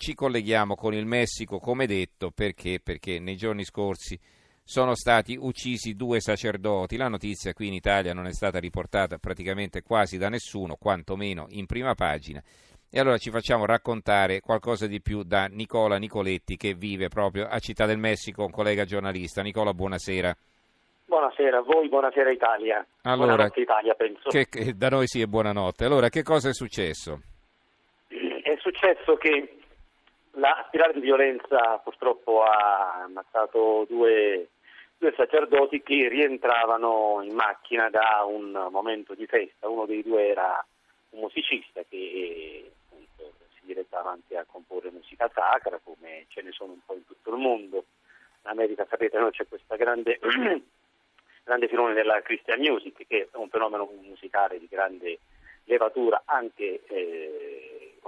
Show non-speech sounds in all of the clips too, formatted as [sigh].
ci colleghiamo con il Messico, come detto, perché? Perché nei giorni scorsi sono stati uccisi due sacerdoti. La notizia qui in Italia non è stata riportata praticamente quasi da nessuno, quantomeno in prima pagina. E allora ci facciamo raccontare qualcosa di più da Nicola Nicoletti che vive proprio a Città del Messico, un collega giornalista. Nicola, buonasera. Buonasera a voi, buonasera Italia. Allora, buonanotte Italia, penso. Che, che, da noi sì è buonanotte. Allora, che cosa è successo? È successo che la spirale di violenza purtroppo ha ammazzato due, due sacerdoti che rientravano in macchina da un momento di festa. Uno dei due era un musicista che appunto, si direttava anche a comporre musica sacra, come ce ne sono un po' in tutto il mondo. In America sapete no, c'è questa grande, [clears throat] grande filone della Christian Music, che è un fenomeno musicale di grande levatura anche eh,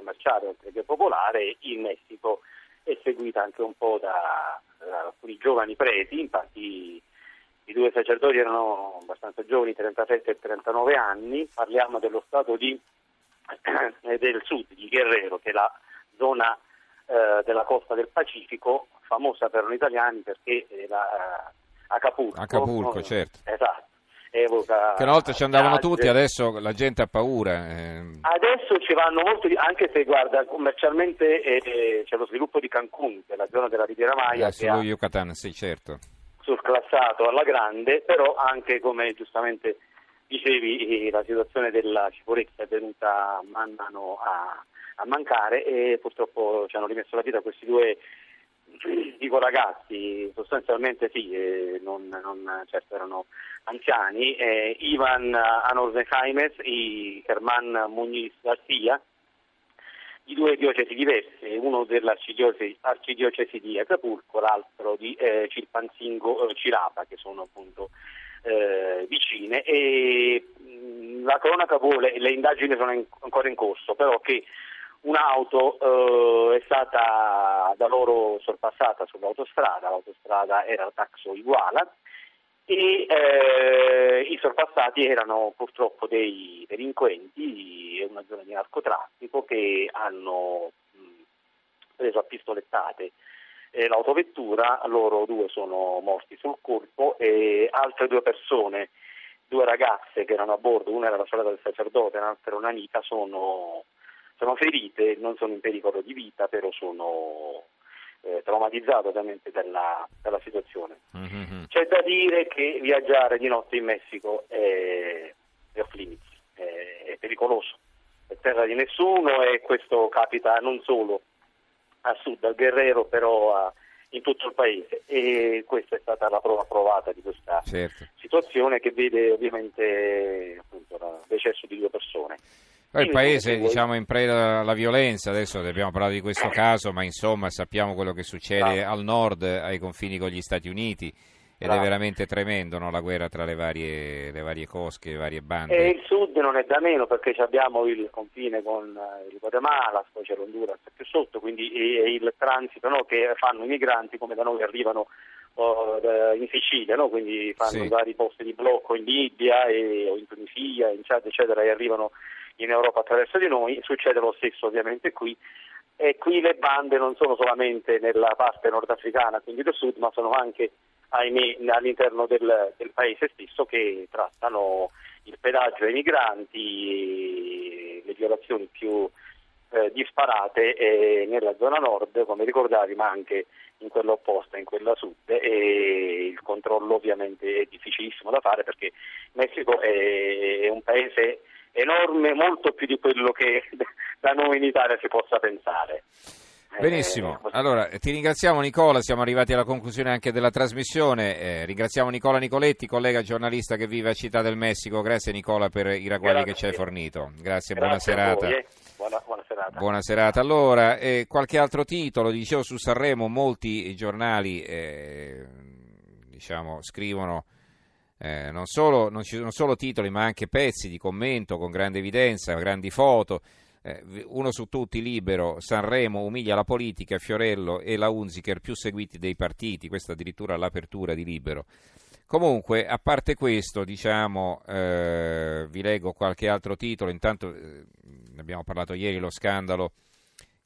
commerciale oltre che popolare. In Messico è seguita anche un po' da, da alcuni giovani preti, infatti i due sacerdoti erano abbastanza giovani, 37 e 39 anni, parliamo dello stato di, eh, del sud, di Guerrero, che è la zona eh, della costa del Pacifico, famosa per noi italiani perché è la, eh, Acapulco. Acapulco, no? certo. Esatto. Evoca che una volta ci andavano tutti, adesso la gente ha paura. Eh. Adesso ci vanno molti, anche se guarda, commercialmente eh, c'è lo sviluppo di Cancun, che è la zona della Riviera Maya. Eh, sullo Yucatan, sì, certo surclassato alla grande, però anche come giustamente dicevi la situazione della sicurezza è venuta man mano a, a mancare e purtroppo ci hanno rimesso la vita questi due dico ragazzi, sostanzialmente sì, eh, non, non, certo erano anziani, eh, Ivan Anorzenheimes e Germán Muñiz Garcia, di due diocesi diverse, uno dell'arcidiocesi di Acapulco, l'altro di eh, Cilpanzingo eh, Cirapa, che sono appunto eh, vicine. E, mh, la cronaca vuole, le indagini sono in, ancora in corso, però che un'auto eh, è stata da loro sorpassata sull'autostrada, l'autostrada era Taxo Iguala e eh, i sorpassati erano purtroppo dei delinquenti, è una zona di narcotraffico che hanno mh, preso a pistolettate eh, l'autovettura, loro due sono morti sul colpo e altre due persone, due ragazze che erano a bordo, una era la sorella del sacerdote, l'altra era un'amica, sono, sono ferite, non sono in pericolo di vita, però sono eh, traumatizzato ovviamente dalla, dalla situazione. Mm-hmm. C'è da dire che viaggiare di notte in Messico è, è off limits, è, è pericoloso, è terra di nessuno e questo capita non solo a sud, al Guerrero, però a, in tutto il paese e questa è stata la prova provata di questa certo. situazione che vede ovviamente appunto, il decesso di due persone. Il paese diciamo, in preda alla violenza, adesso abbiamo parlato di questo caso, ma insomma sappiamo quello che succede al nord, ai confini con gli Stati Uniti, ed Bravo. è veramente tremendo no? la guerra tra le varie, le varie, cosche, le varie bande. E il sud non è da meno perché abbiamo il confine con il Guatemala, poi c'è l'Honduras più sotto, quindi il transito no? che fanno i migranti come da noi arrivano oh, in Sicilia, no? quindi fanno sì. vari posti di blocco in Libia e, o in Tunisia, in Chad eccetera e arrivano in Europa attraverso di noi, succede lo stesso ovviamente qui e qui le bande non sono solamente nella parte nordafricana, quindi del sud, ma sono anche ahimè, all'interno del, del, paese stesso che trattano il pedaggio ai migranti, le violazioni più eh, disparate eh, nella zona nord, come ricordavi, ma anche in quella opposta, in quella sud e il controllo ovviamente è difficilissimo da fare perché Messico è, è un paese enorme, molto più di quello che [laughs] da noi in Italia si possa pensare. Benissimo, eh, allora ti ringraziamo Nicola, siamo arrivati alla conclusione anche della trasmissione, eh, ringraziamo Nicola Nicoletti, collega giornalista che vive a Città del Messico, grazie Nicola per i ragguagli che ci hai fornito, grazie, grazie buona serata. Voi, eh. buona, buona, serata. Buona serata. Allora, eh, qualche altro titolo, dicevo su Sanremo, molti giornali eh, diciamo, scrivono eh, non, solo, non ci sono solo titoli ma anche pezzi di commento con grande evidenza, grandi foto. Eh, uno su tutti libero, Sanremo umilia la politica, Fiorello e la Unziker più seguiti dei partiti, questa addirittura l'apertura di libero. Comunque, a parte questo, diciamo, eh, vi leggo qualche altro titolo, intanto eh, ne abbiamo parlato ieri, lo scandalo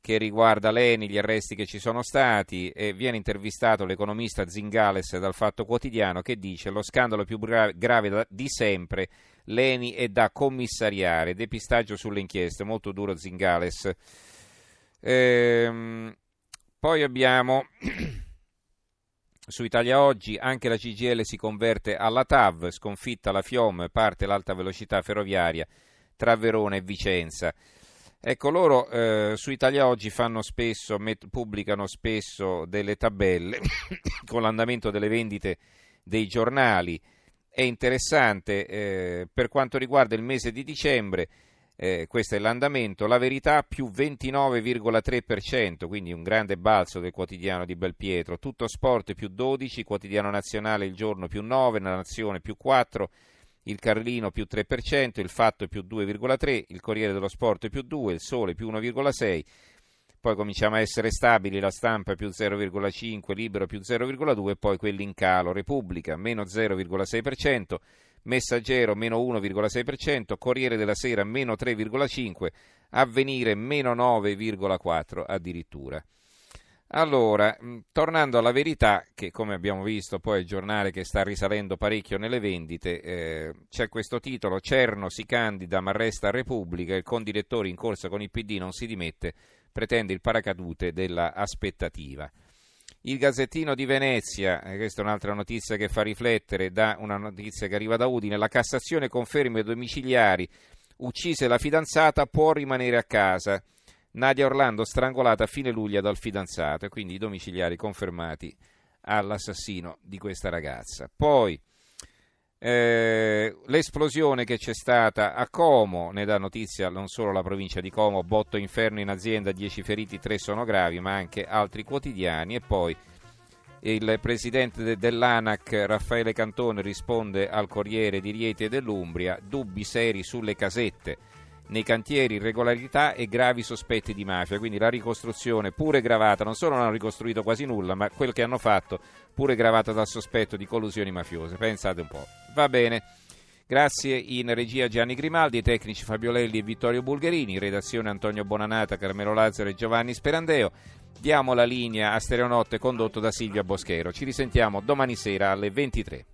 che riguarda l'ENI, gli arresti che ci sono stati e viene intervistato l'economista Zingales dal Fatto Quotidiano che dice lo scandalo più grave di sempre, l'ENI è da commissariare, depistaggio sulle inchieste, molto duro Zingales. Ehm, poi abbiamo [clears throat] su Italia Oggi anche la CGL si converte alla TAV, sconfitta la FIOM, parte l'alta velocità ferroviaria tra Verona e Vicenza. Ecco, loro eh, su Italia Oggi spesso, met, pubblicano spesso delle tabelle [coughs] con l'andamento delle vendite dei giornali. È interessante eh, per quanto riguarda il mese di dicembre, eh, questo è l'andamento, la verità più 29,3%, quindi un grande balzo del quotidiano di Belpietro, tutto sport più 12, quotidiano nazionale il giorno più 9, la nazione più 4, il Carlino più 3%, il Fatto più 2,3%, il Corriere dello Sport più 2%, il Sole più 1,6%, poi cominciamo a essere stabili, la stampa più 0,5%, Libero più 0,2% e poi quelli in calo, Repubblica meno 0,6%, Messaggero meno 1,6%, Corriere della Sera meno 3,5%, Avvenire meno 9,4% addirittura. Allora, mm, tornando alla verità, che come abbiamo visto poi è il giornale che sta risalendo parecchio nelle vendite, eh, c'è questo titolo, Cerno si candida ma resta Repubblica, il condirettore in corsa con il PD non si dimette, pretende il paracadute della aspettativa. Il Gazzettino di Venezia, eh, questa è un'altra notizia che fa riflettere, da una notizia che arriva da Udine, la Cassazione conferma i domiciliari, uccise la fidanzata, può rimanere a casa. Nadia Orlando strangolata a fine luglio dal fidanzato e quindi i domiciliari confermati all'assassino di questa ragazza. Poi eh, l'esplosione che c'è stata a Como, ne dà notizia non solo la provincia di Como, botto inferno in azienda, 10 feriti, 3 sono gravi, ma anche altri quotidiani e poi il presidente dell'ANAC Raffaele Cantone risponde al Corriere di Rieti e dell'Umbria, dubbi seri sulle casette nei cantieri irregolarità e gravi sospetti di mafia, quindi la ricostruzione pure gravata, non solo non hanno ricostruito quasi nulla, ma quel che hanno fatto pure gravata dal sospetto di collusioni mafiose. Pensate un po'. Va bene. Grazie in regia Gianni Grimaldi, tecnici Fabiolelli e Vittorio Bulgherini, redazione Antonio Bonanata, Carmelo Lazzaro e Giovanni Sperandeo. Diamo la linea a Stereonotte condotto da Silvia Boschero. Ci risentiamo domani sera alle 23.